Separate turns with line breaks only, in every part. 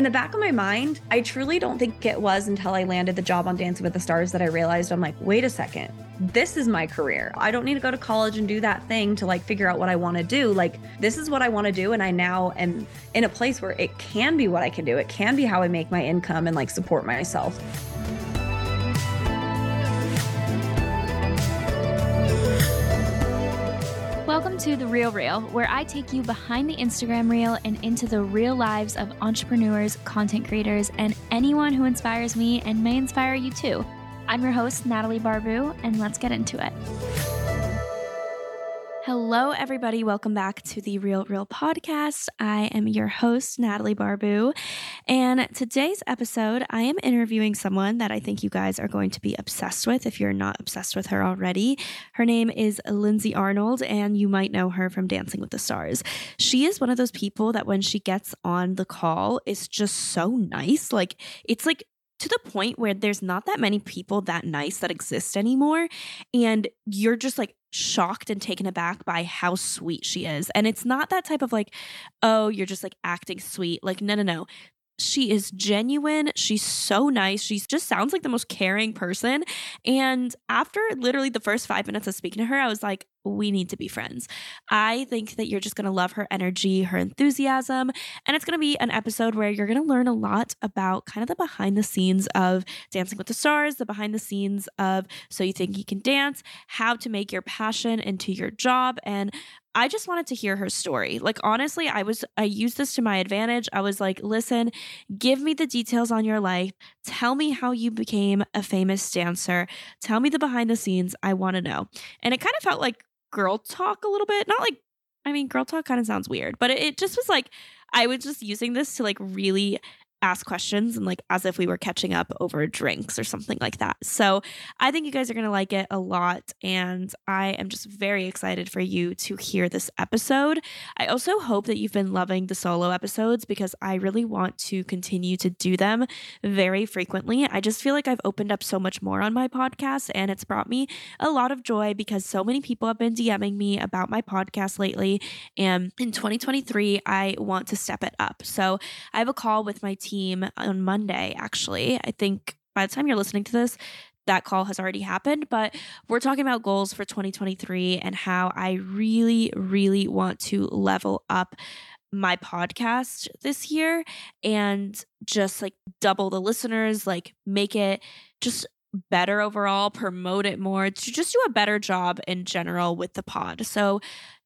In the back of my mind, I truly don't think it was until I landed the job on Dancing with the Stars that I realized I'm like, wait a second, this is my career. I don't need to go to college and do that thing to like figure out what I want to do. Like, this is what I want to do. And I now am in a place where it can be what I can do. It can be how I make my income and like support myself.
Welcome to The Real Reel, where I take you behind the Instagram reel and into the real lives of entrepreneurs, content creators, and anyone who inspires me and may inspire you too. I'm your host, Natalie Barbu, and let's get into it. Hello, everybody. Welcome back to the Real Reel podcast. I am your host, Natalie Barbu. And today's episode, I am interviewing someone that I think you guys are going to be obsessed with if you're not obsessed with her already. Her name is Lindsay Arnold, and you might know her from Dancing with the Stars. She is one of those people that when she gets on the call is just so nice. Like, it's like to the point where there's not that many people that nice that exist anymore. And you're just like shocked and taken aback by how sweet she is. And it's not that type of like, oh, you're just like acting sweet. Like, no, no, no. She is genuine. She's so nice. She just sounds like the most caring person. And after literally the first five minutes of speaking to her, I was like, we need to be friends. I think that you're just going to love her energy, her enthusiasm, and it's going to be an episode where you're going to learn a lot about kind of the behind the scenes of Dancing with the Stars, the behind the scenes of So You Think You Can Dance, how to make your passion into your job, and I just wanted to hear her story. Like honestly, I was I used this to my advantage. I was like, "Listen, give me the details on your life. Tell me how you became a famous dancer. Tell me the behind the scenes. I want to know." And it kind of felt like girl talk a little bit. Not like, I mean, girl talk kind of sounds weird, but it, it just was like, I was just using this to like really ask questions and like as if we were catching up over drinks or something like that. So I think you guys are going to like it a lot. And I am just very excited for you to hear this episode. I also hope that you've been loving the solo episodes because I really want to continue to do them very frequently. I just feel like I've opened up so much more on my podcast and it's brought me a lot of joy because so many people have been DMing me about my podcast lately. And in 2023, I want to step it up. So I have a call with my team team on Monday, actually. I think by the time you're listening to this, that call has already happened, but we're talking about goals for 2023 and how I really, really want to level up my podcast this year and just like double the listeners, like make it just better overall, promote it more, to just do a better job in general with the pod. So,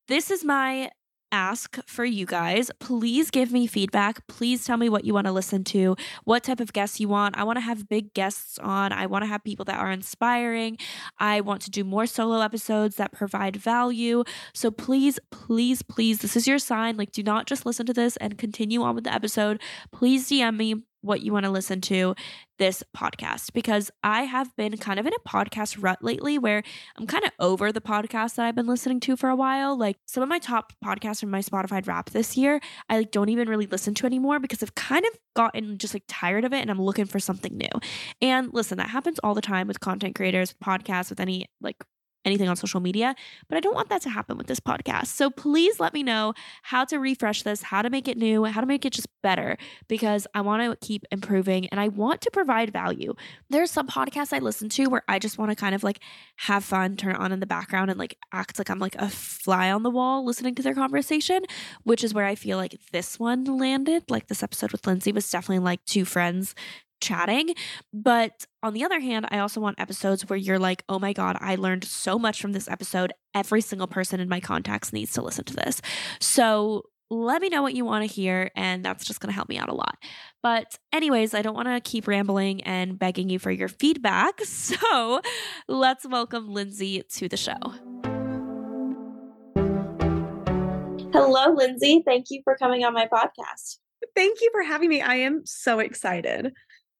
this is my ask for you guys. Please give me feedback. Please tell me what you want to listen to, what type of guests you want. I want to have big guests on. I want to have people that are inspiring. I want to do more solo episodes that provide value. So please, please, please, this is your sign. Like, do not just listen to this and continue on with the episode. Please DM me what you want to listen to this podcast because I have been kind of in a podcast rut lately where I'm kind of over the podcast that I've been listening to for a while. Like some of my top podcasts from my Spotify wrap this year, I like don't even really listen to anymore because I've kind of gotten just like tired of it and I'm looking for something new. And listen, that happens all the time with content creators, podcasts, with any like anything on social media, but I don't want that to happen with this podcast. So please let me know how to refresh this, how to make it new, how to make it just better because I want to keep improving and I want to provide value. There's some podcasts I listen to where I just want to kind of like have fun, turn it on in the background and like act like I'm like a fly on the wall listening to their conversation, which is where I feel like this one landed. Like this episode with Lindsay was definitely like two friends chatting. But on the other hand, I also want episodes where you're like, oh my God, I learned so much from this episode. Every single person in my contacts needs to listen to this. So let me know what you want to hear, and that's just going to help me out a lot. But, anyways, I don't want to keep rambling and begging you for your feedback. So, let's welcome Lindsay to the show. Hello, Lindsay. Thank you for coming on my podcast.
Thank you for having me. I am so excited.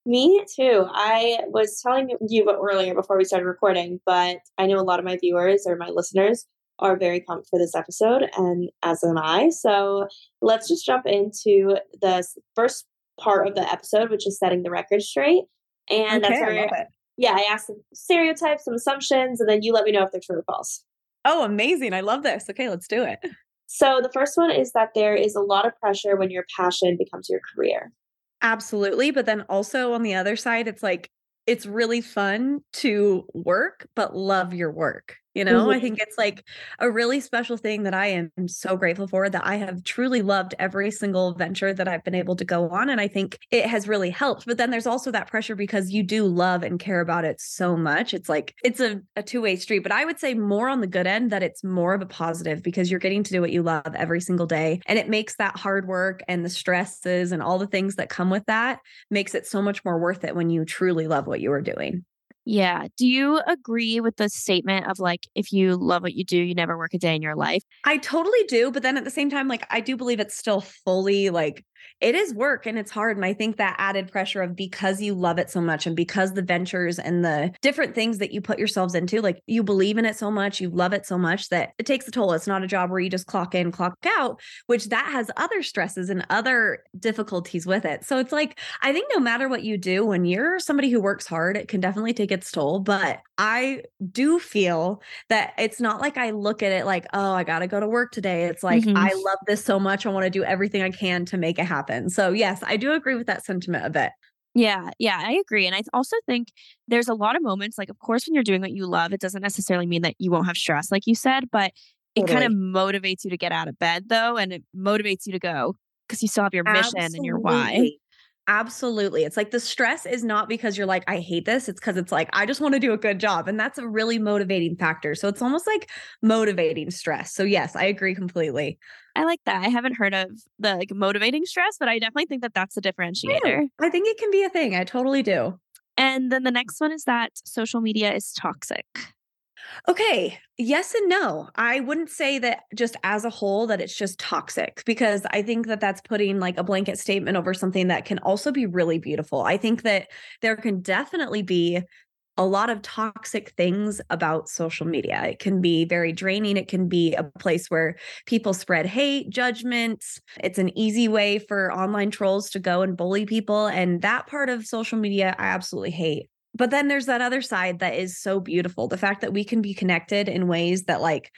Me too. I was telling you about earlier before we started recording, but I know a lot of my viewers or my listeners are very pumped for this episode, and as am I. So let's just jump into the first part of the episode, which is setting the record straight. And
okay,
that's where,
I
yeah, I asked some stereotypes, some assumptions, and then you let me know if they're true or false.
Oh, amazing. I love this. Okay, let's do it.
So the first one is that there is a lot of pressure when your passion becomes your career.
Absolutely. But then also on the other side, it's like, it's really fun to work, but love your work. You know, mm-hmm. I think it's like a really special thing that I am so grateful for that I have truly loved every single venture that I've been able to go on. And I think it has really helped. But then there's also that pressure because you do love and care about it so much. It's like it's a, a two way street. But I would say more on the good end that it's more of a positive because you're getting to do what you love every single day. And it makes that hard work and the stresses and all the things that come with that makes it so much more worth it when you truly love what you are doing.
Yeah. Do you agree with the statement of like, if you love what you do, you never work a day in your life?
I totally do. But then at the same time, like, I do believe it's still fully like it is work and it's hard. And I think that added pressure of because you love it so much and because the ventures and the different things that you put yourselves into, like you believe in it so much, you love it so much that it takes a toll. It's not a job where you just clock in, clock out, which that has other stresses and other difficulties with it. So it's like, I think no matter what you do, when you're somebody who works hard, it can definitely take its toll. But I do feel that it's not like I look at it like, oh, I got to go to work today. It's like, mm-hmm. I love this so much. I want to do everything I can to make it happen happen. So, yes, I do agree with that sentiment a bit.
Yeah, yeah, I agree. And I also think there's a lot of moments, like, of course, when you're doing what you love, it doesn't necessarily mean that you won't have stress, like you said, but it totally. kind of motivates you to get out of bed, though, and it motivates you to go because you still have your mission Absolutely. and your why.
Absolutely. It's like the stress is not because you're like, I hate this. It's because it's like, I just want to do a good job. And that's a really motivating factor. So it's almost like motivating stress. So, yes, I agree completely.
I like that. I haven't heard of the like motivating stress, but I definitely think that that's a differentiator.
I think it can be a thing. I totally do.
And then the next one is that social media is toxic.
Okay, yes and no. I wouldn't say that just as a whole that it's just toxic because I think that that's putting like a blanket statement over something that can also be really beautiful. I think that there can definitely be a lot of toxic things about social media. It can be very draining. It can be a place where people spread hate, judgments. It's an easy way for online trolls to go and bully people. And that part of social media, I absolutely hate but then there's that other side that is so beautiful the fact that we can be connected in ways that like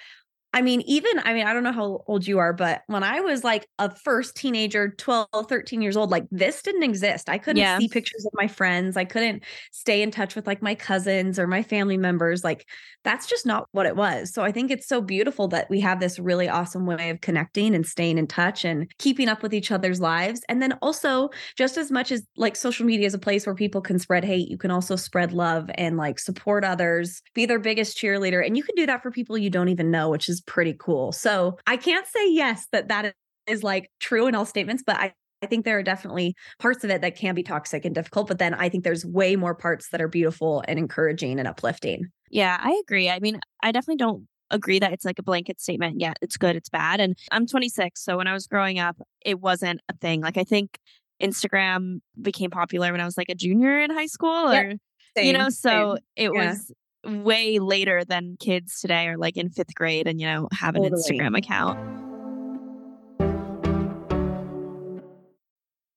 I mean, even, I mean, I don't know how old you are, but when I was like a first teenager, 12, 13 years old, like this didn't exist. I couldn't yeah. see pictures of my friends. I couldn't stay in touch with like my cousins or my family members. Like that's just not what it was. So I think it's so beautiful that we have this really awesome way of connecting and staying in touch and keeping up with each other's lives. And then also, just as much as like social media is a place where people can spread hate, you can also spread love and like support others, be their biggest cheerleader. And you can do that for people you don't even know, which is pretty cool. So I can't say yes that that is like true in all statements, but I I think there are definitely parts of it that can be toxic and difficult, but then I think there's way more parts that are beautiful and encouraging and uplifting.
Yeah, I agree. I mean, I definitely don't agree that it's like a blanket statement. Yeah, it's good, it's bad. And I'm 26. So when I was growing up, it wasn't a thing. Like, I think Instagram became popular when I was like a junior in high school or, yep. you know, so same. it yeah. was way later than kids today are like in fifth grade and, you know, have an totally. Instagram account.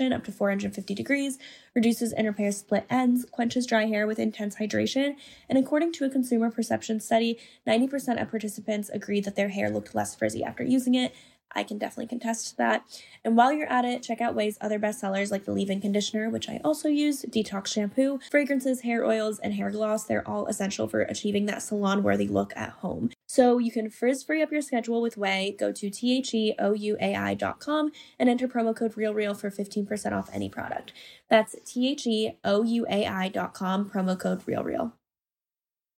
up to 450 degrees, reduces and repairs split ends, quenches dry hair with intense hydration, and according to a consumer perception study, 90% of participants agreed that their hair looked less frizzy after using it. I can definitely contest that. And while you're at it, check out Ouai's other bestsellers like the leave-in conditioner, which I also use, detox shampoo, fragrances, hair oils, and hair gloss. They're all essential for achieving that salon-worthy look at home. So you can frizz free up your schedule with Ouai. Go to theouai.com and enter promo code RealReal for 15% off any product. That's theouai.com, promo code RealReal.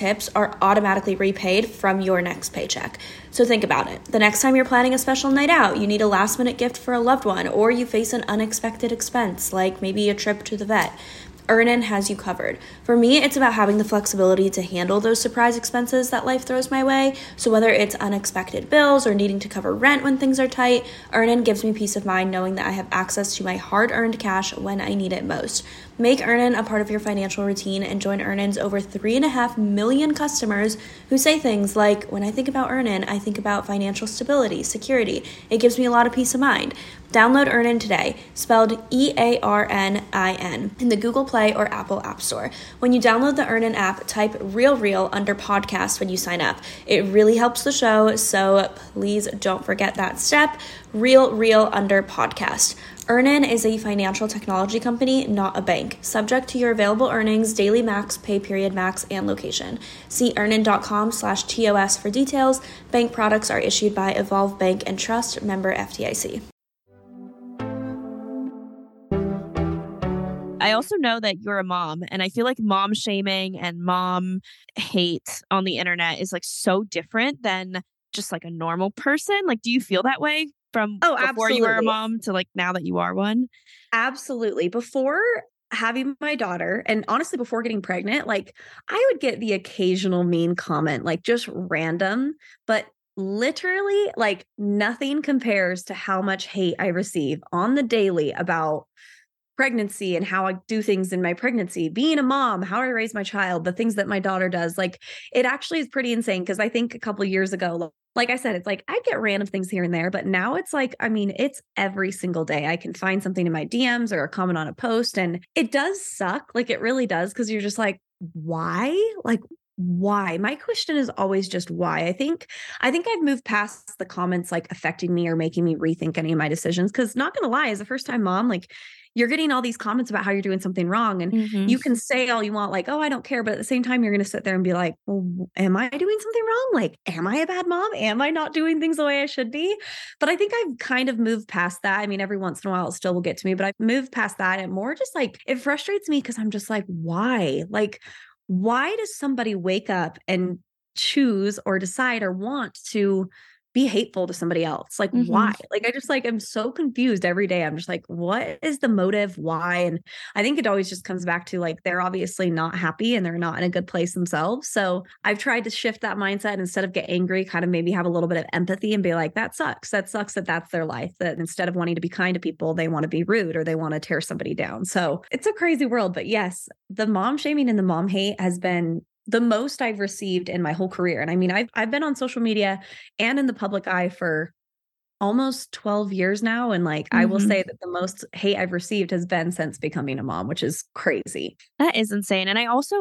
tips are automatically repaid from your next paycheck. So think about it. The next time you're planning a special night out, you need a last minute gift for a loved one, or you face an unexpected expense, like maybe a trip to the vet. Earnin has you covered. For me, it's about having the flexibility to handle those surprise expenses that life throws my way. So whether it's unexpected bills or needing to cover rent when things are tight, Earnin gives me peace of mind knowing that I have access to my hard-earned cash when I need it most. Make Earnin a part of your financial routine and join Earnin's over 3.5 million customers who say things like, When I think about Earnin, I think about financial stability, security. It gives me a lot of peace of mind. Download Earnin today, spelled E A R N I N, in the Google Play or Apple App Store. When you download the Earnin app, type Real Real under podcast when you sign up. It really helps the show, so please don't forget that step. Real Real under podcast. Earnin is a financial technology company, not a bank, subject to your available earnings, daily max, pay period max, and location. See earnin.com slash TOS for details. Bank products are issued by Evolve Bank and Trust, member FDIC.
I mm-hmm. also know that you're a mom, and I feel like mom shaming and mom hate on the internet is like so different than just like a normal person. Like, do you feel that way from
Oh,
before you were a mom to like now that you are one?
Absolutely. Before having my daughter, and honestly, before getting pregnant, like I would get the occasional mean comment, like just random, but literally, like nothing compares to how much hate I receive on the daily about pregnancy and how I do things in my pregnancy, being a mom, how I raise my child, the things that my daughter does. Like it actually is pretty insane because I think a couple years ago, like I said, it's like I get random things here and there, but now it's like, I mean, it's every single day. I can find something in my DMs or a comment on a post, and it does suck. Like it really does because you're just like, why? Like, why? My question is always just why. I think I think I've moved past the comments like affecting me or making me rethink any of my decisions. Cause not gonna lie, as a first time mom, like you're getting all these comments about how you're doing something wrong. And
Mm-hmm.
you can say all you want, like, oh, I don't care. But at the same time, you're going to sit there and be like, well, am I doing something wrong? Like, am I a bad mom? Am I not doing things the way I should be? But I think I've kind of moved past that. I mean, every once in a while, it still will get to me, but I've moved past that and more just like it frustrates me because I'm just like, why? Like, why does somebody wake up and choose or decide or want to be hateful to somebody else. Like,
Mhm.
why? Like, I just like, I'm so confused every day. I'm just like, what is the motive? Why? And I think it always just comes back to like, they're obviously not happy and they're not in a good place themselves. So I've tried to shift that mindset instead of get angry, kind of maybe have a little bit of empathy and be like, that sucks. That sucks that that's their life. That instead of wanting to be kind to people, they want to be rude or they want to tear somebody down. So it's a crazy world. But yes, the mom shaming and the mom hate has been the most I've received in my whole career. And I mean, I've I've been on social media and in the public eye for almost 12 years now. And like I will
Mhm.
say that the most hate I've received has been since becoming a mom, which is crazy.
That is insane. And I also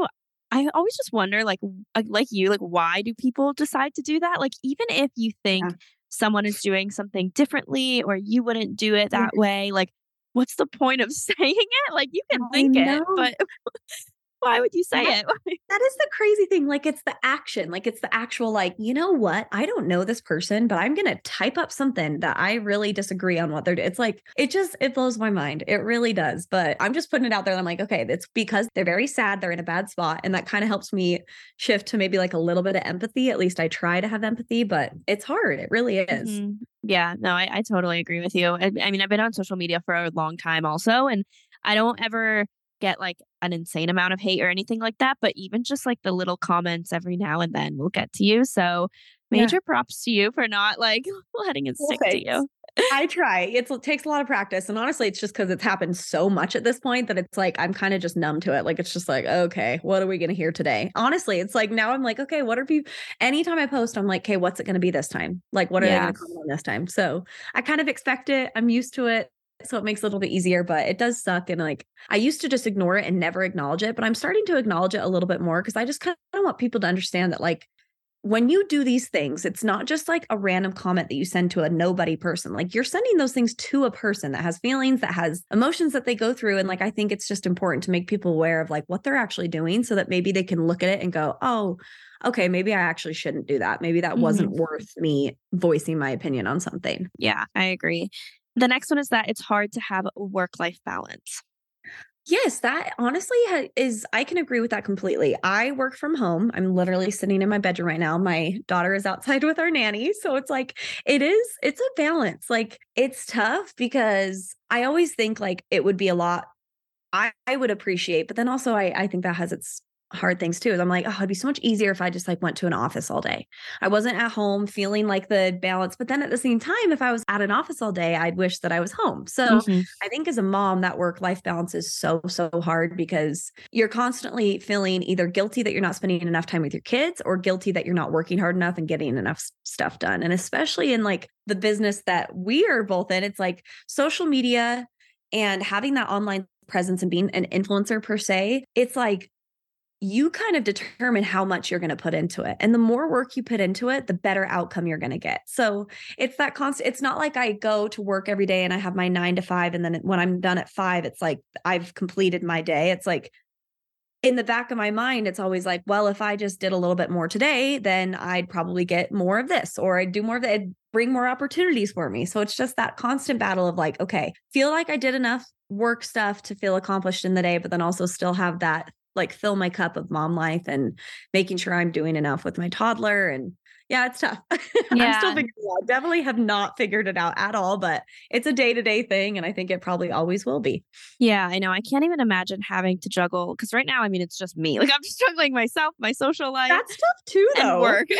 I always just wonder like uh, like you like why do people decide to do that? Like even if you think
Yeah.
someone is doing something differently or you wouldn't do it that way, like what's the point of saying it? Like you can think it, but why would you say
Yeah.
it?
That is the crazy thing. Like it's the action, like it's the actual, like, you know what? I don't know this person, but I'm going to type up something that I really disagree on what they're doing. It's like, it just, it blows my mind. It really does. But I'm just putting it out there. And I'm like, okay, it's because they're very sad. They're in a bad spot. And that kind of helps me shift to maybe like a little bit of empathy. At least I try to have empathy, but it's hard. It really is.
Mhm. Yeah, no, I, I totally agree with you. I, I mean, I've been on social media for a long time also, and I don't ever get like an insane amount of hate or anything like that. But even just like the little comments every now and then will get to you. So
Yeah.
major props to you for not like letting it
Well,
stick to you.
I try. It's, it takes a lot of practice. And honestly, it's just because it's happened so much at this point that it's like I'm kind of just numb to it. Like it's just like, okay, what are we gonna hear today? Honestly, it's like now I'm like, okay, what are people anytime I post, I'm like, okay, what's it gonna be this time? Like, what are they gonna comment on this time? So I kind of expect it. I'm used to it. So it makes it a little bit easier, but it does suck. And like I used to just ignore it and never acknowledge it, but I'm starting to acknowledge it a little bit more because I just kind of want people to understand that like when you do these things, it's not just like a random comment that you send to a nobody person. Like you're sending those things to a person that has feelings, that has emotions that they go through. And like I think it's just important to make people aware of like what they're actually doing so that maybe they can look at it and go, oh, okay, maybe I actually shouldn't do that. Maybe that mm-hmm. wasn't worth me voicing my opinion on something.
Yeah, I agree. The next one is that it's hard to have work life balance.
Yes, that honestly is, I can agree with that completely. I work from home. I'm literally sitting in my bedroom right now. My daughter is outside with our nanny. So it's like, it is, it's a balance. Like, it's tough because I always think like it would be a lot I, I would appreciate, but then also I, I think that has its hard things too. Is I'm like, oh, it'd be so much easier if I just like went to an office all day. I wasn't at home feeling like the balance. But then at the same time, if I was at an office all day, I'd wish that I was home. So
Mhm.
I think as a mom, that work life balance is so, so hard because you're constantly feeling either guilty that you're not spending enough time with your kids or guilty that you're not working hard enough and getting enough stuff done. And especially in like the business that we are both in, it's like social media and having that online presence and being an influencer per se, it's like you kind of determine how much you're going to put into it. And the more work you put into it, the better outcome you're going to get. So it's that constant, it's not like I go to work every day and I have my nine to five. And then when I'm done at five, it's like I've completed my day. It's like in the back of my mind, it's always like, well, if I just did a little bit more today, then I'd probably get more of this or I'd do more of that, it'd bring more opportunities for me. So it's just that constant battle of like, okay, feel like I did enough work stuff to feel accomplished in the day, but then also still have that like fill my cup of mom life and making sure I'm doing enough with my toddler. And yeah, it's tough. I'm still figuring it out. Definitely have not figured it out at all, but it's a day to day thing. And I think it probably always will be.
Yeah, I know. I can't even imagine having to juggle because right now, I mean, it's just me. Like I'm just struggling myself, my social life,
That's tough too,
and
though.
work.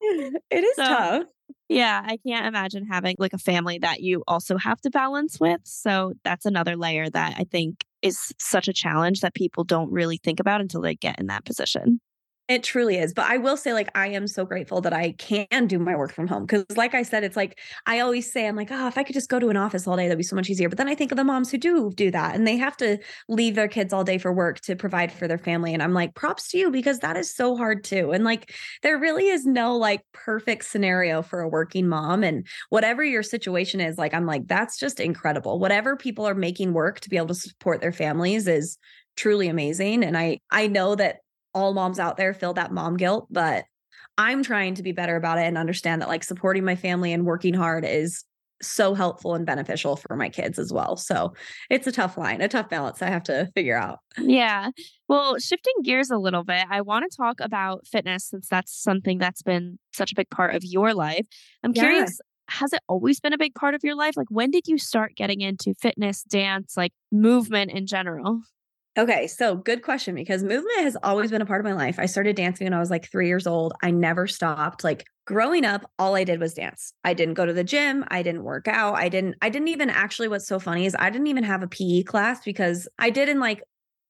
It is
So-
tough.
yeah, I can't imagine having like a family that you also have to balance with. So that's another layer that I think is such a challenge that people don't really think about until they get in that position.
It truly is. But I will say, like, I am so grateful that I can do my work from home. Cause, like I said, it's like, I always say, I'm like, oh, if I could just go to an office all day, that'd be so much easier. But then I think of the moms who do do that and they have to leave their kids all day for work to provide for their family. And I'm like, props to you because that is so hard too. And like, there really is no like perfect scenario for a working mom. And whatever your situation is, like, I'm like, that's just incredible. Whatever people are making work to be able to support their families is truly amazing. And I, I know that all moms out there feel that mom guilt, but I'm trying to be better about it and understand that like supporting my family and working hard is so helpful and beneficial for my kids as well. So it's a tough line, a tough balance I have to figure out.
Yeah. Well, shifting gears a little bit, I want to talk about fitness since that's something that's been such a big part of your life. I'm
Yeah.
curious, has it always been a big part of your life? Like, when did you start getting into fitness, dance, like movement in general?
Okay, so good question because movement has always been a part of my life. I started dancing when I was like three years old. I never stopped. Like growing up, all I did was dance. I didn't go to the gym. I didn't work out. I didn't, I didn't even actually, what's so funny is I didn't even have a PE class because I did in like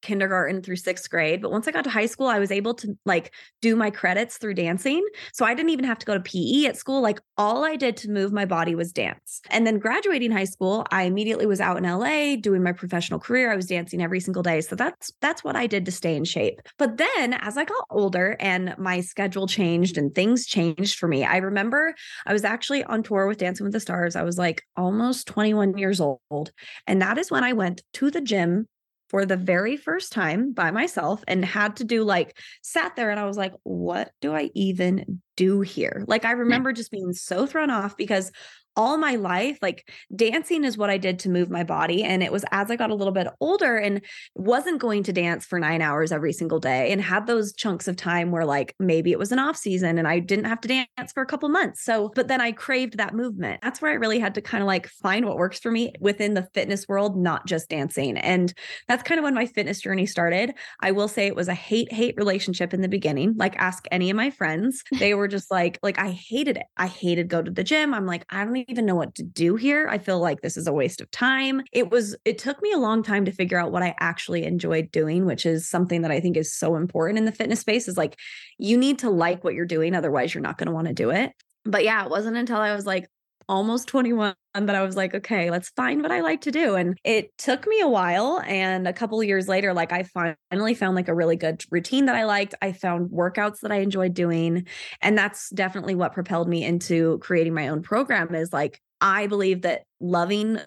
kindergarten through sixth grade. But once I got to high school, I was able to like do my credits through dancing. So I didn't even have to go to PE at school. Like all I did to move my body was dance. And then graduating high school, I immediately was out in LA doing my professional career. I was dancing every single day. So that's that's what I did to stay in shape. But then as I got older and my schedule changed and things changed for me, I remember I was actually on tour with Dancing with the Stars. I was like almost 21 years old. And that is when I went to the gym for the very first time by myself and had to do like sat there and I was like, what do I even do here? Like I remember just being so thrown off because all my life like dancing is what i did to move my body and it was as i got a little bit older and wasn't going to dance for 9 hours every single day and had those chunks of time where like maybe it was an off season and i didn't have to dance for a couple months. So but then i craved that movement. That's where i really had to kind of like find what works for me within the fitness world not just dancing. And that's kind of when my fitness journey started. I will say it was a hate hate relationship in the beginning. Like ask any of my friends. They were just like like i hated it. I hated go to the gym. I'm like i don't even know what to do here. I feel like this is a waste of time. It was, it took me a long time to figure out what I actually enjoyed doing, which is something that I think is so important in the fitness space is like, you need to like what you're doing. Otherwise, you're not going to want to do it. But yeah, it wasn't until I was like, almost 21 that I was like, okay, let's find what I like to do. And it took me a while. And a couple of years later, like I finally found like a really good routine that I liked. I found workouts that I enjoyed doing. And that's definitely what propelled me into creating my own program is like, I believe that loving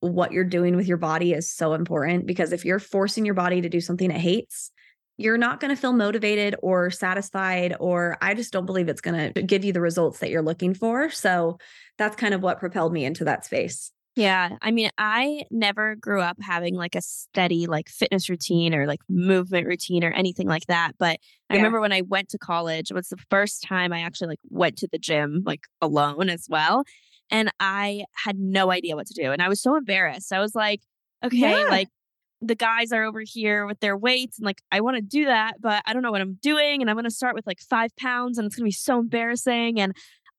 what you're doing with your body is so important because if you're forcing your body to do something it hates, you're not going to feel motivated or satisfied or i just don't believe it's going to give you the results that you're looking for. So that's kind of what propelled me into that space.
Yeah i mean i never grew up having like a steady like fitness routine or like movement routine or anything like that but i remember when i went to college it was the first time i actually like went to the gym like alone as well and i had no idea what to do and i was so embarrassed. I was like okay yeah. like the guys are over here with their weights and like I want to do that, but I don't know what I'm doing. And I'm going to start with like five pounds and it's going to be so embarrassing. And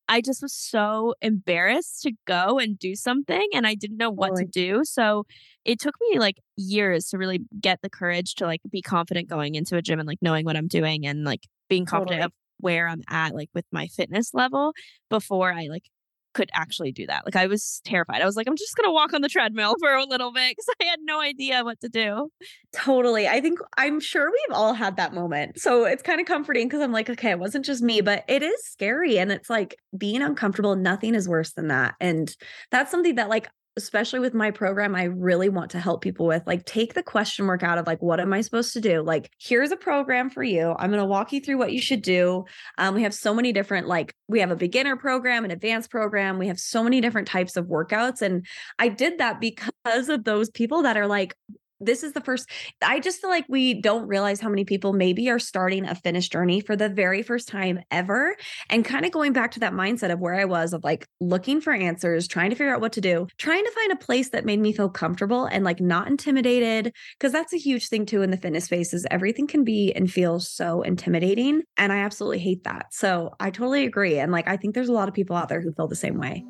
I just was so embarrassed to go and do something and I didn't know what to do. So it took me like years to really get the courage to like be confident going into a gym and like knowing what I'm doing and like being confident totally. of where I'm at like with my fitness level before I like could actually do that. Like I was terrified. I was like, I'm just gonna walk on the treadmill for a little bit because I had no idea what to do.
Totally. I think I'm sure we've all had that moment. So it's kind of comforting because I'm like, okay, it wasn't just me, but it is scary. And it's like being uncomfortable, nothing is worse than that. And that's something that like especially with my program, I really want to help people with like take the question mark out of like, what am I supposed to do? Like, here's a program for you. I'm going to walk you through what you should do. Um, we have so many different, like, we have a beginner program, an advanced program. We have so many different types of workouts. And I did that because of those people that are like, this is the first i just feel like we don't realize how many people maybe are starting a fitness journey for the very first time ever and kind of going back to that mindset of where i was of like looking for answers trying to figure out what to do trying to find a place that made me feel comfortable and like not intimidated because that's a huge thing too in the fitness space is everything can be and feel so intimidating and i absolutely hate that so i totally agree and like i think there's a lot of people out there who feel the same way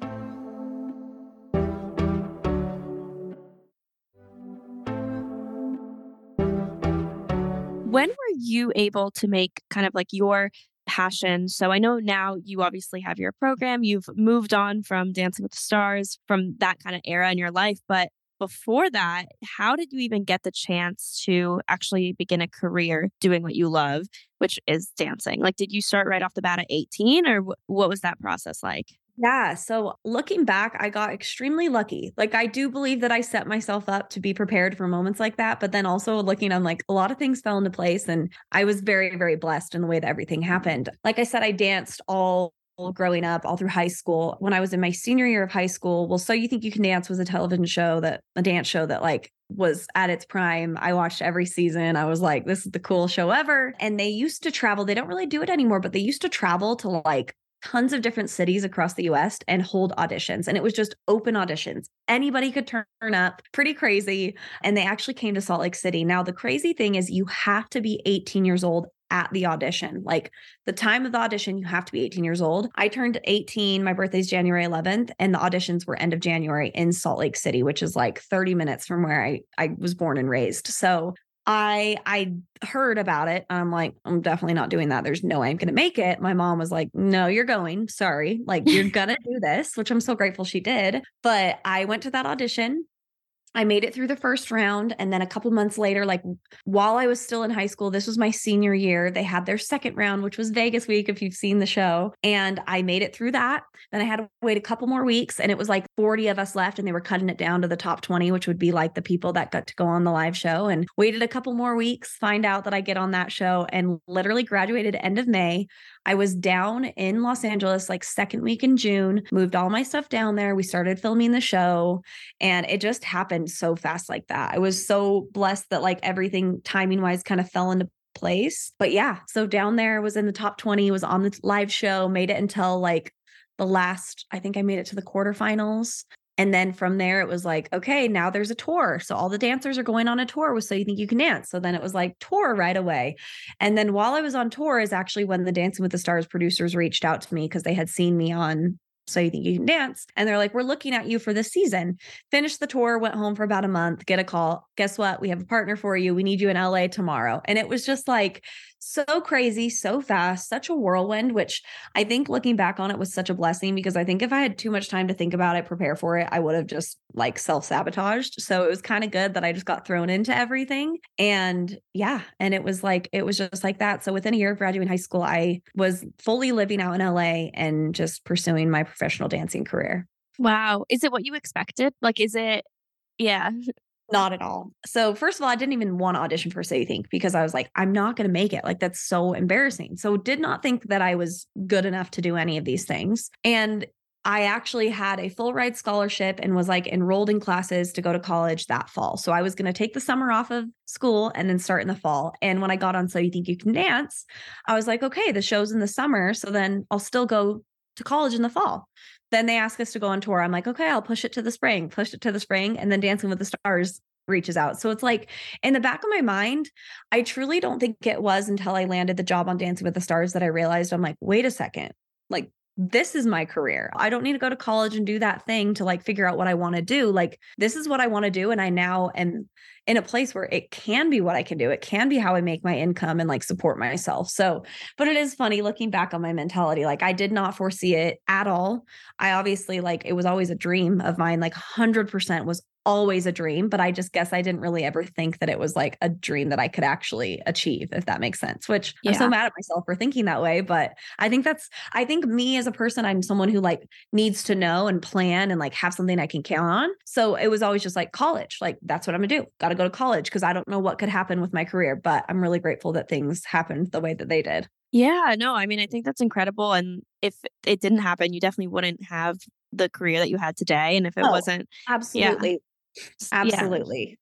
when mm. were you able to make kind of like your passion? So I know now you obviously have your program, you've moved on from Dancing with the Stars from that kind of era in your life, but before that, how did you even get the chance to actually begin a career doing what you love, which is dancing? Like, did you start right off the bat at 18 or what was that process like?
Yeah. So looking back, I got extremely lucky. Like, I do believe that I set myself up to be prepared for moments like that. But then also looking, I'm like, a lot of things fell into place. And I was very, very blessed in the way that everything happened. Like I said, I danced all growing up all through high school when i was in my senior year of high school well so you think you can dance was a television show that a dance show that like was at its prime i watched every season i was like this is the cool show ever and they used to travel they don't really do it anymore but they used to travel to like tons of different cities across the US and hold auditions. And it was just open auditions. Anybody could turn up, pretty crazy. And they actually came to Salt Lake City. Now, the crazy thing is, you have to be 18 years old at the audition. Like the time of the audition, you have to be 18 years old. I turned 18. My birthday's January 11th, and the auditions were end of January in Salt Lake City, which is like 30 minutes from where I, I was born and raised. So I I heard about it. I'm like, I'm definitely not doing that. There's no way I'm gonna make it. My mom was like, No, you're going. Sorry. Like you're gonna do this, which I'm so grateful she did. But I went to that audition. I made it through the first round. And then a couple months later, like while I was still in high school, this was my senior year, they had their second round, which was Vegas week, if you've seen the show. And I made it through that. Then I had to wait a couple more weeks, and it was like 40 of us left, and they were cutting it down to the top 20, which would be like the people that got to go on the live show. And waited a couple more weeks, find out that I get on that show, and literally graduated end of May. I was down in Los Angeles like second week in June, moved all my stuff down there. We started filming the show and it just happened so fast like that. I was so blessed that like everything timing wise kind of fell into place. But yeah, so down there was in the top 20, was on the live show, made it until like the last, I think I made it to the quarterfinals. And then from there, it was like, okay, now there's a tour. So all the dancers are going on a tour with So You Think You Can Dance. So then it was like tour right away. And then while I was on tour is actually when the Dancing with the Stars producers reached out to me because they had seen me on so you think you can dance and they're like we're looking at you for this season finished the tour went home for about a month get a call guess what we have a partner for you we need you in la tomorrow and it was just like so crazy, so fast, such a whirlwind, which I think looking back on it was such a blessing because I think if I had too much time to think about it, prepare for it, I would have just like self sabotaged. So it was kind of good that I just got thrown into everything. And yeah, and it was like, it was just like that. So within a year of graduating high school, I was fully living out in LA and just pursuing my professional dancing career.
Wow. Is it what you expected? Like, is it, yeah.
Not at all. So, first of all, I didn't even want to audition for Say Think because I was like, I'm not going to make it. Like, that's so embarrassing. So, did not think that I was good enough to do any of these things. And I actually had a full ride scholarship and was like enrolled in classes to go to college that fall. So I was going to take the summer off of school and then start in the fall. And when I got on So You Think You Can Dance, I was like, okay, the show's in the summer. So then I'll still go to college in the fall. Then they ask us to go on tour. I'm like, okay, I'll push it to the spring, push it to the spring. And then Dancing with the Stars reaches out. So it's like in the back of my mind, I truly don't think it was until I landed the job on Dancing with the Stars that I realized I'm like, wait a second, like this is my career. I don't need to go to college and do that thing to like figure out what I want to do. Like, this is what I want to do. And I now am in a place where it can be what I can do. It can be how I make my income and like support myself. So, but it is funny looking back on my mentality. Like, I did not foresee it at all. I obviously, like, it was always a dream of mine. Like, 100% was always a dream, but I just guess I didn't really ever think that it was like a dream that I could actually achieve, if that makes sense. Which yeah. I'm so mad at myself for thinking that way. But I think that's, I think me as a person, I'm someone who like needs to know and plan and like have something I can count on. So it was always just like college, like that's what I'm gonna do. Got to go to college because I don't know what could happen with my career. But I'm really grateful that things happened the way that they did.
Yeah, no, I mean, I think that's incredible. And if it didn't happen, you definitely wouldn't have the career that you had today. And if it oh, wasn't,
absolutely. Absolutely.
Yeah.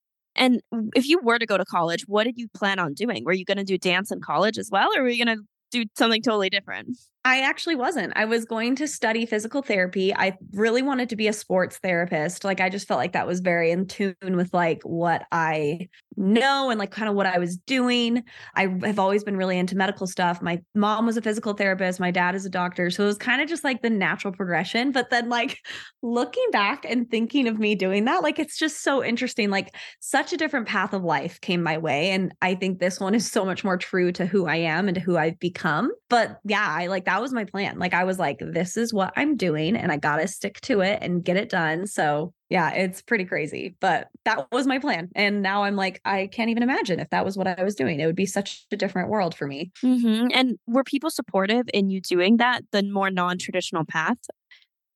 And if you were to go to college, what did you plan on doing? Were you going to do dance in college as well, or were you going to do something totally different?
I actually wasn't. I was going to study physical therapy. I really wanted to be a sports therapist. Like I just felt like that was very in tune with like what I know and like kind of what I was doing. I have always been really into medical stuff. My mom was a physical therapist, my dad is a doctor, so it was kind of just like the natural progression. But then like looking back and thinking of me doing that, like it's just so interesting. Like such a different path of life came my way and I think this one is so much more true to who I am and to who I've become. But yeah, I like that was my plan. Like I was like, this is what I'm doing and I got to stick to it and get it done. So yeah, it's pretty crazy, but that was my plan. And now I'm like, I can't even imagine if that was what I was doing. It would be such a different world for me.
Mm-hmm. And were people supportive in you doing that, the more non traditional path?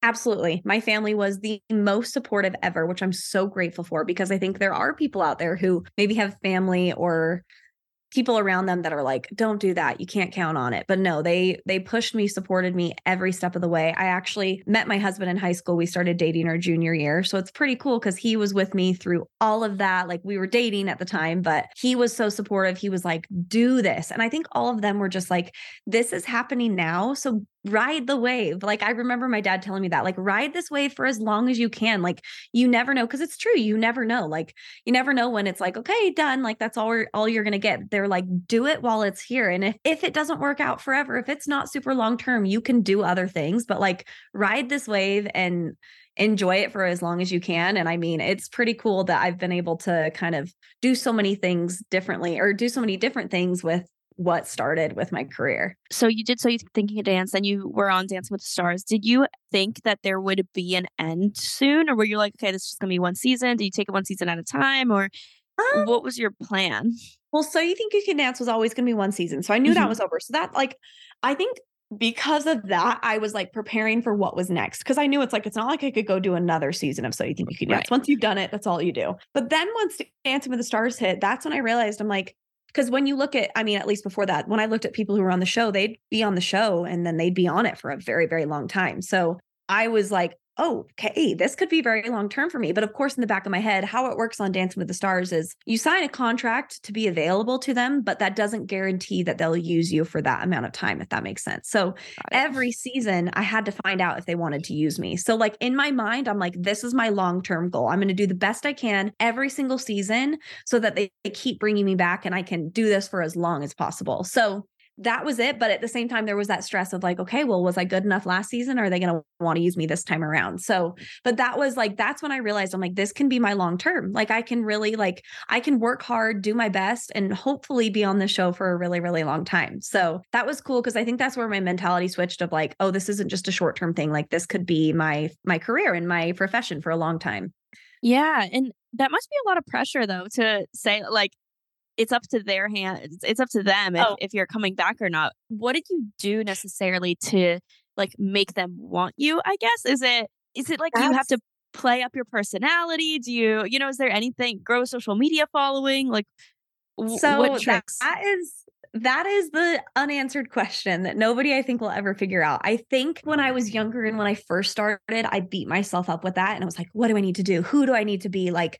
Absolutely. My family was the most supportive ever, which I'm so grateful for because I think there are people out there who maybe have family or people around them that are like don't do that. You can't count on it. But no they they pushed me supported me every step of the way. I actually met my husband in high school. We started dating our junior year. So it's pretty cool because he was with me through all of that. Like we were dating at the time but he was so supportive. He was like do this. And i think all of them were just like this is happening now. So ride the wave. Like I remember my dad telling me that, like ride this wave for as long as you can. Like you never know, because it's true. You never know. Like you never know when it's like, okay, done. Like that's all all you're gonna get. They're like, do it while it's here. And if, if it doesn't work out forever, if it's not super long term, you can do other things, but like ride this wave and enjoy it for as long as you can. And I mean, it's pretty cool that I've been able to kind of do so many things differently or do so many different things with what started with my career.
So you did so you thinking of dance and you were on Dancing with the Stars. Did you think that there would be an end soon or were you like, okay, this is just gonna be one season? Did you take it one season at a time or um, what was your plan?
Well, so you think you can dance was always gonna be one season. So I knew mm-hmm. that was over. So that like I think because of that, I was like preparing for what was next because I knew it's like it's not like I could go do another season of So You Think You Can Dance. Right. Once you've done it, that's all you do. But then once Dancing with the Stars hit, that's when I realized I'm like, because when you look at, I mean, at least before that, when I looked at people who were on the show, they'd be on the show and then they'd be on it for a very, very long time. So I was like, oh, okay, this could be very long term for me. But of course, in the back of my head, how it works on Dancing with the Stars is you sign a contract to be available to them, but that doesn't guarantee that they'll use you for that amount of time, if that makes sense. So every season, I had to find out if they wanted to use me. So, like in my mind, I'm like, this is my long term goal. I'm going to do the best I can every single season so that they, they keep bringing me back and I can do this for as long as possible. So, that was it. But at the same time, there was that stress of like, okay, well, was I good enough last season? Or are they going to want to use me this time around? So, mm. but that was like, that's when I realized I'm like, this can be my long term. Like, I can really, like, I can work hard, do my best, and hopefully be on the show for a really, really long time. So that was cool because I think that's where my mentality switched of like, oh, this isn't just a short term thing. Like, this could be my, my career and my profession for a long time.
Yeah. And that must be a lot of pressure though to say like it's up to their hands. It's up to them if, oh. if you're coming back or not. What did you do necessarily to like make them want you? I guess is it is it like That's... you have to play up your personality? Do you you know is there anything grow social media following like w-
so
what tricks?
That is that is the unanswered question that nobody I think will ever figure out. I think when I was younger and when I first started, I beat myself up with that and I was like, what do I need to do? Who do I need to be? Like,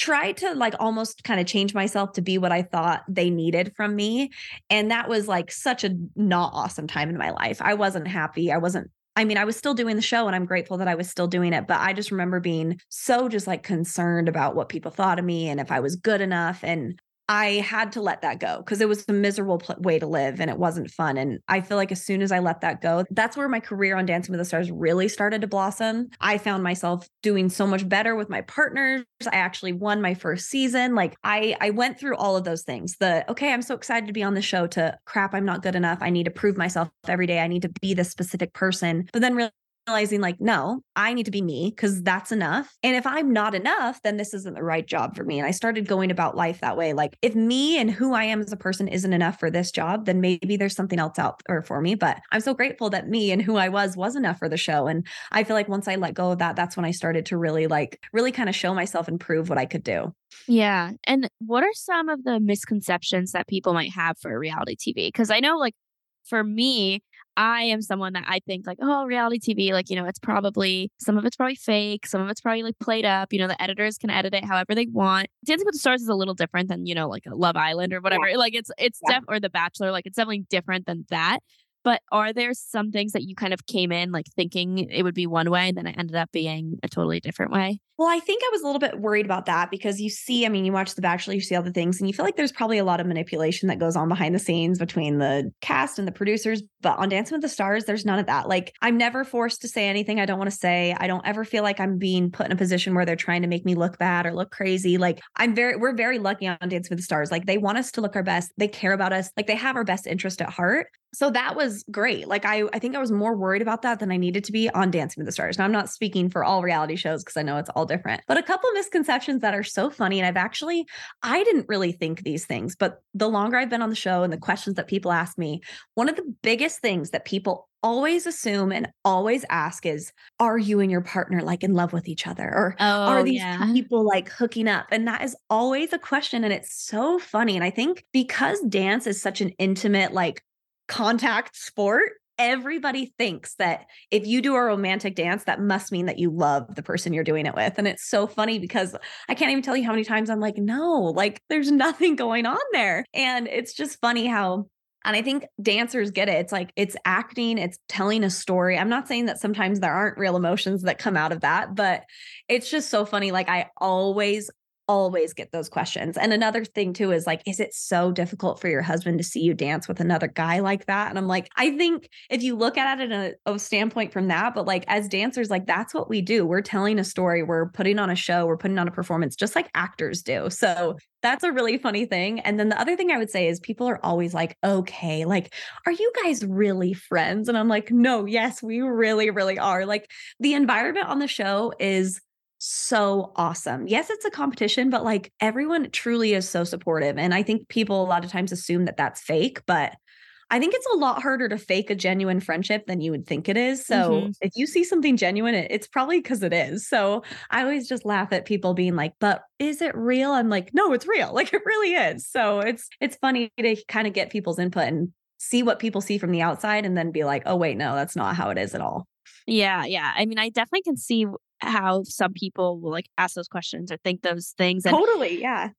tried to like almost kind of change myself to be what I thought they needed from me. And that was like such a not awesome time in my life. I wasn't happy. I wasn't I mean, I was still doing the show and I'm grateful that I was still doing it, but I just remember being so just like concerned about what people thought of me and if I was good enough. And I had to let that go because it was a miserable pl- way to live and it wasn't fun. And I feel like as soon as I let that go, that's where my career on Dancing with the Stars really started to blossom. I found myself doing so much better with my partners. I actually won my first season. Like I I went through all of those things. The okay, I'm so excited to be on the show to crap, I'm not good enough. I need to prove myself every day. I need to be this specific person. But then really realizing like no i need to be me because that's enough. And if i'm not enough then this isn't the right job for me. And i started going about life that way. Like if me and who i am as a person isn't enough for this job then maybe there's something else out there for me. But i'm so grateful that me and who i was was enough for the show. And i feel like once i let go of that that's when i started to really like really kind of show myself and prove what i could do.
Yeah. And what are some of the misconceptions that people might have for reality tv because i know like for me I am someone that I think like, oh, reality TV, like, you know, it's probably some of it's probably fake, some of it's probably like played up. You know, the editors can edit it however they want. Dancing with the Stars is a little different than, you know, like a Love Island or whatever. Yeah. Like it's it's yeah. def or The Bachelor, like it's definitely different than that. But are there some things that you kind of came in like thinking it would be one way and then it ended up being a totally different way?
Well, I think I was a little bit worried about that because you see, I mean, you watch The Bachelor, you see all the things, and you feel like there's probably a lot of manipulation that goes on behind the scenes between the cast and the producers. But on Dancing with the Stars, there's none of that. Like, I'm never forced to say anything I don't want to say. I don't ever feel like I'm being put in a position where they're trying to make me look bad or look crazy. Like, I'm very, we're very lucky on Dancing with the Stars. Like, they want us to look our best. They care about us. Like, they have our best interest at heart. So that was great. Like I I think I was more worried about that than I needed to be on Dancing with the Stars. Now I'm not speaking for all reality shows because I know it's all different. But a couple misconceptions that are so funny and I've actually I didn't really think these things, but the longer I've been on the show and the questions that people ask me, one of the biggest things that people always assume and always ask is are you and your partner like in love with each other or oh, are these yeah. people like hooking up and that is always a question and it's so funny and i think because dance is such an intimate like contact sport, everybody thinks that if you do a romantic dance, that must mean that you love the person you're doing it with. And it's so funny because I can't even tell you how many times I'm like, no, like there's nothing going on there. And it's just funny how and I think dancers get it. It's like it's acting, it's telling a story. I'm not saying that sometimes there aren't real emotions that come out of that, but it's just so funny. Like I always always get those questions. And another thing too is like, is it so difficult for your husband to see you dance with another guy like that? And I'm like, I think if you look at it in a, a standpoint from that, but like as dancers, like that's what we do. We're telling a story, we're putting on a show, we're putting on a performance, just like actors do. So that's a really funny thing. And then the other thing I would say is people are always like, okay, like, are you guys really friends? And I'm like, no, yes, we really, really are. Like, the environment on the show is so awesome. Yes, it's a competition, but like everyone truly is so supportive. And I think people a lot of times assume that that's fake, but I think it's a lot harder to fake a genuine friendship than you would think it is. So mm-hmm. if you see something genuine, it, it's probably because it is. So I always just laugh at people being like, "But is it real?" I'm like, "No, it's real. Like it really is." So it's it's funny to kind of get people's input and see what people see from the outside, and then be like, "Oh wait, no, that's not how it is at all."
Yeah, yeah. I mean, I definitely can see how some people will like ask those questions or think those things.
And, totally, yeah.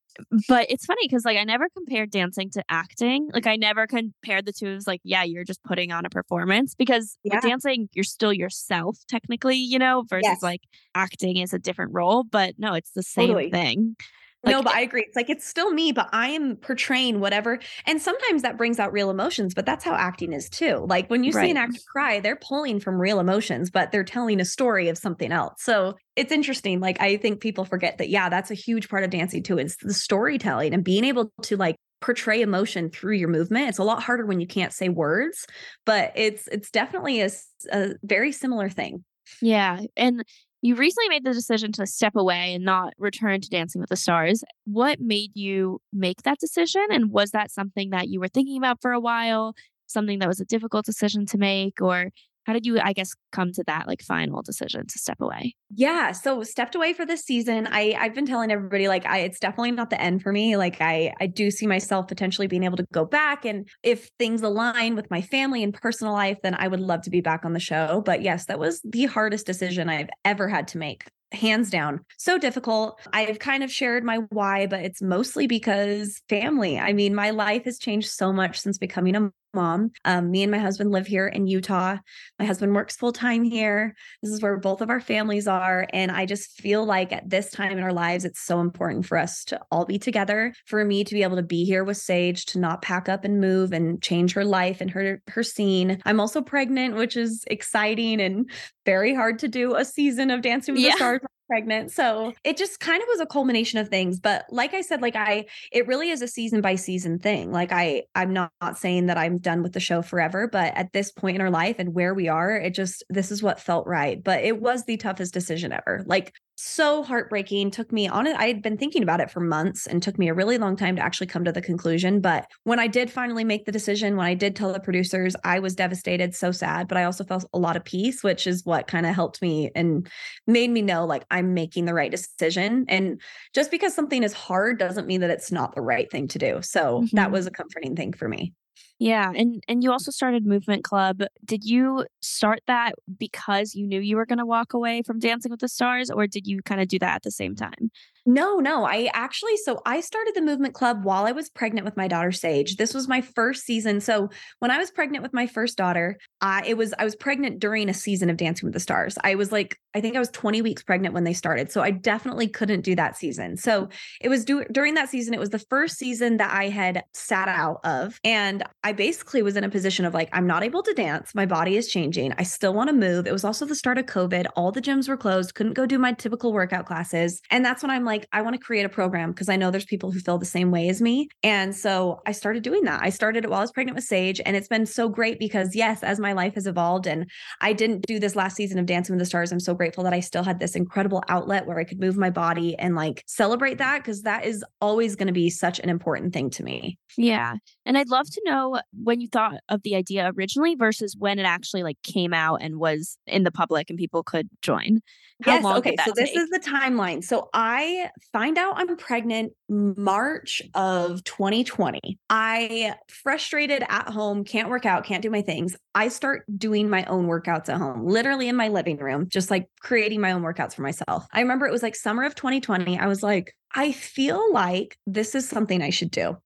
But it's funny because like I never compared dancing to acting. Like I never compared the two as like, yeah, you're just putting on a performance because yeah. with dancing, you're still yourself technically, you know, versus yes. like acting is a different role. But no, it's the same totally. thing.
Like, no, but I agree. It's like it's still me, but I am portraying whatever. And sometimes that brings out real emotions, but that's how acting is too. Like when you right. see an actor cry, they're pulling from real emotions, but they're telling a story of something else. So it's interesting. Like I think people forget that, yeah, that's a huge part of dancing too. It's the storytelling and being able to like portray emotion through your movement. It's a lot harder when you can't say words, but it's it's definitely a, a very similar thing.
Yeah. And you recently made the decision to step away and not return to Dancing with the Stars. What made you make that decision? And was that something that you were thinking about for a while? Something that was a difficult decision to make? Or how did you i guess come to that like final decision to step away?
Yeah so stepped away for this season. I i've been telling everybody like i it's definitely not the end for me. Like i i do see myself potentially being able to go back and if things align with my family and personal life then i would love to be back on the show. But yes that was the hardest decision i've ever had to make hands down. So difficult. I've kind of shared my why but it's mostly because family. I mean my life has changed so much since becoming a mom. Um, me and my husband live here in utah. My husband works full time here. This is where both of our families are and i just feel like at this time in our lives it's so important for us to all be together. For me to be able to be here with sage to not pack up and move and change her life and her her scene. I'm also pregnant which is exciting and very hard to do a season of Dancing with yeah. the Stars pregnant. So it just kind of was a culmination of things. But like I said, like I, it really is a season by season thing. Like I, I'm not, not saying that I'm done with the show forever, but at this point in our life and where we are, it just, this is what felt right. But it was the toughest decision ever. Like so heartbreaking. Took me on it. I had been thinking about it for months and took me a really long time to actually come to the conclusion. But when I did finally make the decision, when I did tell the producers, I was devastated, so sad, but I also felt a lot of peace, which is what kind of helped me and made me know like I'm making the right decision. And just because something is hard doesn't mean that it's not the right thing to do. So mm-hmm. that was a comforting thing for me.
Yeah, and and you also started Movement Club. Did you start that because you knew you were going to walk away from Dancing with the Stars or did you kind of do that at the same time?
No, no. I actually, so I started the movement club while I was pregnant with my daughter Sage. This was my first season. So when I was pregnant with my first daughter, I it was I was pregnant during a season of Dancing with the Stars. I was like, I think I was 20 weeks pregnant when they started. So I definitely couldn't do that season. So it was do, during that season, it was the first season that I had sat out of. And I basically was in a position of like, I'm not able to dance. My body is changing. I still want to move. It was also the start of COVID. All the gyms were closed, couldn't go do my typical workout classes. And that's when I'm like, I want to create a program because I know there's people who feel the same way as me. And so I started doing that. I started it while I was pregnant with Sage. And it's been so great because, yes, as my life has evolved and I didn't do this last season of Dancing with the Stars, I'm so grateful that I still had this incredible outlet where I could move my body and like celebrate that because that is always going to be such an important thing to me.
Yeah. And I'd love to know when you thought of the idea originally versus when it actually like came out and was in the public and people could join.
How yes. okay. So this is the timeline. So I find out I'm pregnant March of 2020. I frustrated at home, can't work out, can't do my things. I start doing my own workouts at home, literally in my living room, just like creating my own workouts for myself. I remember it was like summer of 2020. I was like, I feel like this is something I should do.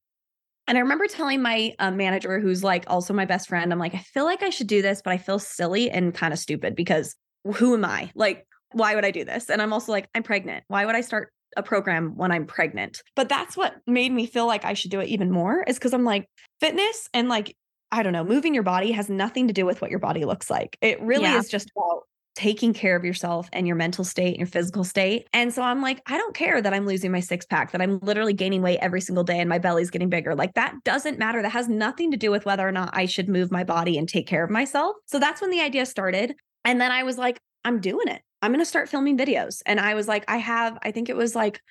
And I remember telling my uh, manager, who's like also my best friend, I'm like, I feel like I should do this, but I feel silly and kind of stupid because who am I? Like, why would I do this? And I'm also like, I'm pregnant. Why would I start a program when I'm pregnant. But that's what made me feel like I should do it even more is because I'm like, fitness and like, I don't know, moving your body has nothing to do with what your body looks like. It really
Yeah.
is just about taking care of yourself and your mental state and your physical state. And so I'm like, I don't care that I'm losing my six pack, that I'm literally gaining weight every single day and my belly's getting bigger. Like that doesn't matter. That has nothing to do with whether or not I should move my body and take care of myself. So that's when the idea started. And then I was like, I'm doing it. I'm going to start filming videos. And I was like, I have, I think it was like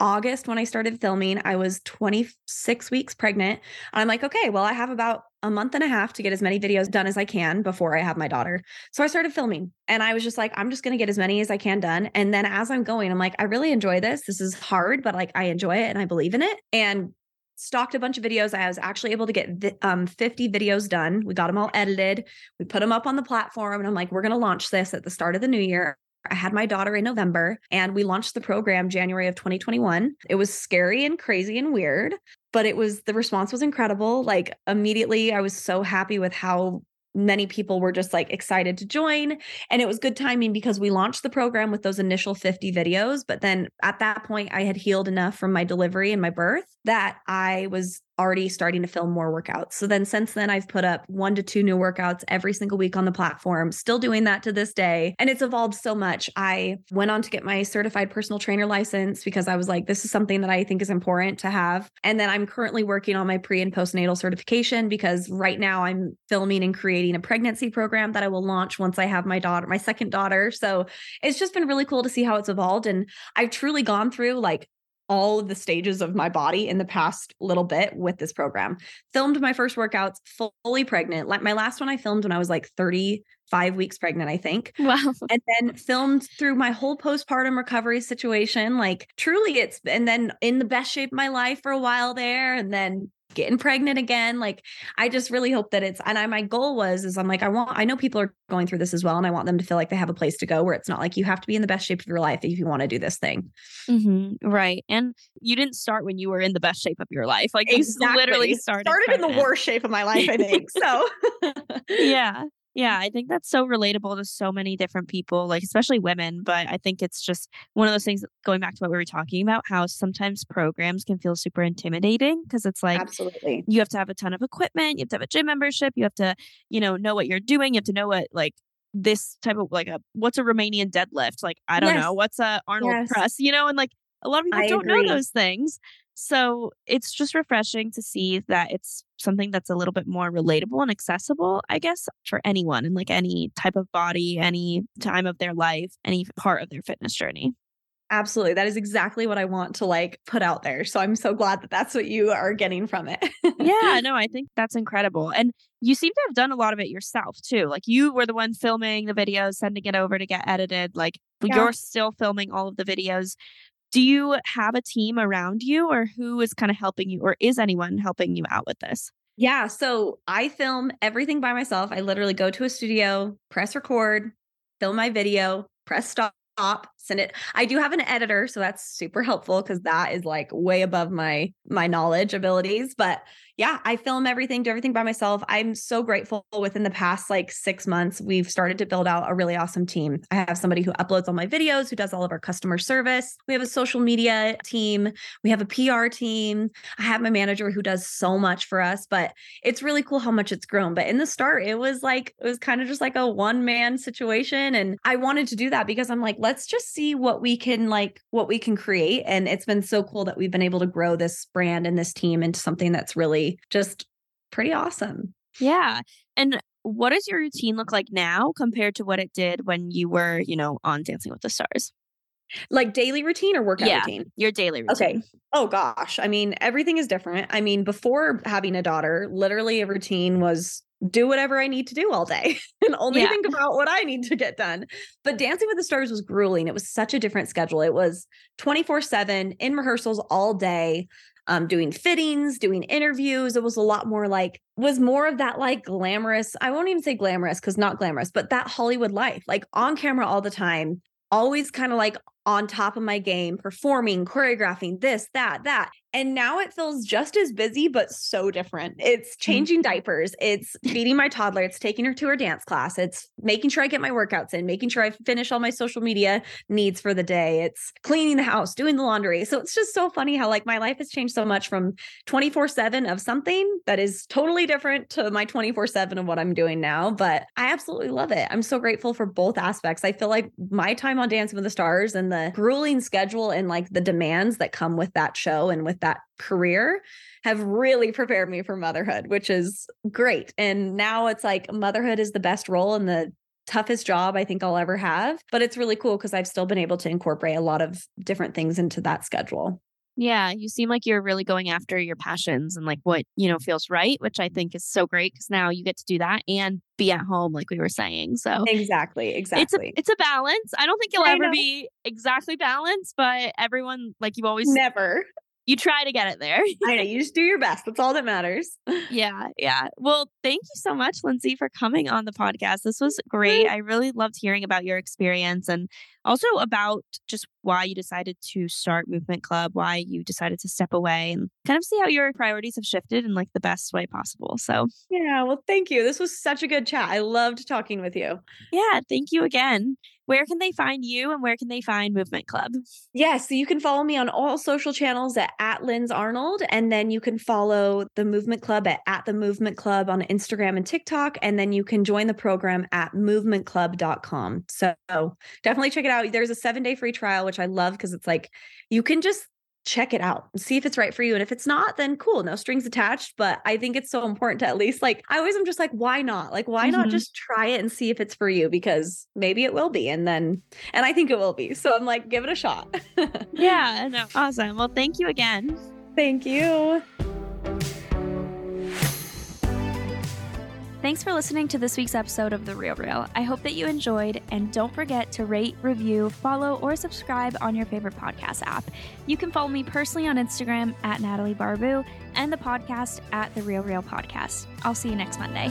August when I started filming. I was 26 weeks pregnant. And I'm like, okay, well, I have about a month and a half to get as many videos done as I can before I have my daughter. So I started filming and I was just like, I'm just going to get as many as I can done. And then as I'm going, I'm like, I really enjoy this. This is hard, but like I enjoy it and I believe in it. And stocked a bunch of videos. I was actually able to get um, 50 videos done. We got them all edited. We put them up on the platform. And I'm like, we're going to launch this at the start of the new year. I had my daughter in November and we launched the program January of 2021. It was scary and crazy and weird, but it was the response was incredible. Like immediately I was so happy with how many people were just like excited to join and it was good timing because we launched the program with those initial 50 videos but then at that point I had healed enough from my delivery and my birth that I was already starting to film more workouts. So then since then I've put up 1 to 2 new workouts every single week on the platform, still doing that to this day, and it's evolved so much. I went on to get my certified personal trainer license because I was like this is something that I think is important to have. And then I'm currently working on my pre and postnatal certification because right now I'm filming and creating a pregnancy program that I will launch once I have my daughter, my second daughter. So it's just been really cool to see how it's evolved and I've truly gone through like all of the stages of my body in the past little bit with this program. Filmed my first workouts fully pregnant. Like my last one I filmed when I was like 35 weeks pregnant, I think.
Wow.
And then filmed through my whole postpartum recovery situation. Like truly it's and then in the best shape of my life for a while there and then getting pregnant again. Like I just really hope that it's and I my goal was is I'm like I want I know people are going through this as well and I want them to feel like they have a place to go where it's not like you have to be in the best shape of your life if you want to do this thing.
hmm Right. And you didn't start when you were in the best shape of your life. Like you literally started.
Started in the worst shape of my life, I think. So
yeah. Yeah, I think that's so relatable to so many different people, like especially women. But I think it's just one of those things going back to what we were talking about, how sometimes programs can feel super intimidating because it's like
Absolutely.
you have to have a ton of equipment, you have to have a gym membership, you have to, you know, know what you're doing, you have to know what like this type of like a what's a Romanian deadlift? Like, I don't
Yes.
know, what's a Arnold
Yes.
press, you know, and like a lot of people
I
don't know those things. So it's just refreshing to see that it's something that's a little bit more relatable and accessible, I guess, for anyone in like any type of body, any time of their life, any part of their fitness journey.
Absolutely. That is exactly what I want to like put out there. So I'm so glad that that's what you are getting from it.
yeah, no, I think that's incredible. And you seem to have done a lot of it yourself too. Like you were the one filming the videos, sending it over to get edited. Like
Yeah.
you're still filming all of the videos. Do you have a team around you or who is kind of helping you or is anyone helping you out with this?
Yeah. So I film everything by myself. I literally go to a studio, press record, film my video, press stop, send it. I do have an editor, so that's super helpful because that is like way above my my knowledge abilities. But yeah, I film everything, do everything by myself. I'm so grateful within the past like six months, we've started to build out a really awesome team. I have somebody who uploads all my videos, who does all of our customer service. We have a social media team. We have a PR team. I have my manager who does so much for us, but it's really cool how much it's grown. But in the start, it was like, it was kind of just like a one man situation. And I wanted to do that because I'm like, let's just see what we can like, what we can create. And it's been so cool that we've been able to grow this brand and this team into something that's really just pretty awesome.
Yeah. And what does your routine look like now compared to what it did when you were, you know, on Dancing with the Stars?
Like daily routine or workout
Yeah.
routine?
Your daily routine.
Okay. Oh gosh. I mean, everything is different. I mean, before having a daughter, literally a routine was do whatever I need to do all day and only
Yeah.
think about what I need to get done. But Dancing with the Stars was grueling. It was such a different schedule. It was 24 7 in rehearsals all day, um, doing fittings, doing interviews. It was a lot more like, was more of that like glamorous. I won't even say glamorous because not glamorous, but that Hollywood life, like on camera all the time, always kind of like on top of my game, performing, choreographing this, that, that. And now it feels just as busy, but so different. It's changing mm-hmm. diapers, it's feeding my toddler, it's taking her to her dance class, it's making sure I get my workouts in, making sure I finish all my social media needs for the day, it's cleaning the house, doing the laundry. So it's just so funny how like my life has changed so much from 24 7 of something that is totally different to my 24 7 of what I'm doing now. But I absolutely love it. I'm so grateful for both aspects. I feel like my time on Dancing with the Stars and the grueling schedule and like the demands that come with that show and with that career have really prepared me for motherhood, which is great. And now it's like motherhood is the best role and the toughest job I think I'll ever have. But it's really cool because I've still been able to incorporate a lot of different things into that schedule.
Yeah, you seem like you're really going after your passions and like what, you know, feels right, which I think is so great because now you get to do that and be at home like we were saying. So
Exactly, exactly.
It's a, it's a balance. I don't think you'll I ever know. be exactly balanced, but everyone like you always
Never
you try to get it there.
I know. You just do your best. That's all that matters.
yeah. Yeah. Well, thank you so much, Lindsay, for coming on the podcast. This was great. I really loved hearing about your experience and also about just why you decided to start Movement Club, why you decided to step away and kind of see how your priorities have shifted in like the best way possible. So,
yeah. Well, thank you. This was such a good chat. I loved talking with you.
Yeah. Thank you again where can they find you and where can they find Movement Club?
Yes, yeah, so you can follow me on all social channels at, at Linz Arnold. And then you can follow the Movement Club at, at the Movement Club on Instagram and TikTok. And then you can join the program at movementclub.com. So definitely check it out. There's a seven day free trial, which I love because it's like you can just check it out and see if it's right for you. And if it's not, then cool, no strings attached. But I think it's so important to at least like, I always am just like, why not? Like, why mm-hmm. not just try it and see if it's for you? Because maybe it will be. And then, and I think it will be. So I'm like, give it a shot.
yeah. No, awesome. Well, thank you again.
Thank you.
Thanks for listening to this week's episode of The Real Reel. I hope that you enjoyed, and don't forget to rate, review, follow, or subscribe on your favorite podcast app. You can follow me personally on Instagram at Natalie Barbu and the podcast at The Real Reel Podcast. I'll see you next Monday.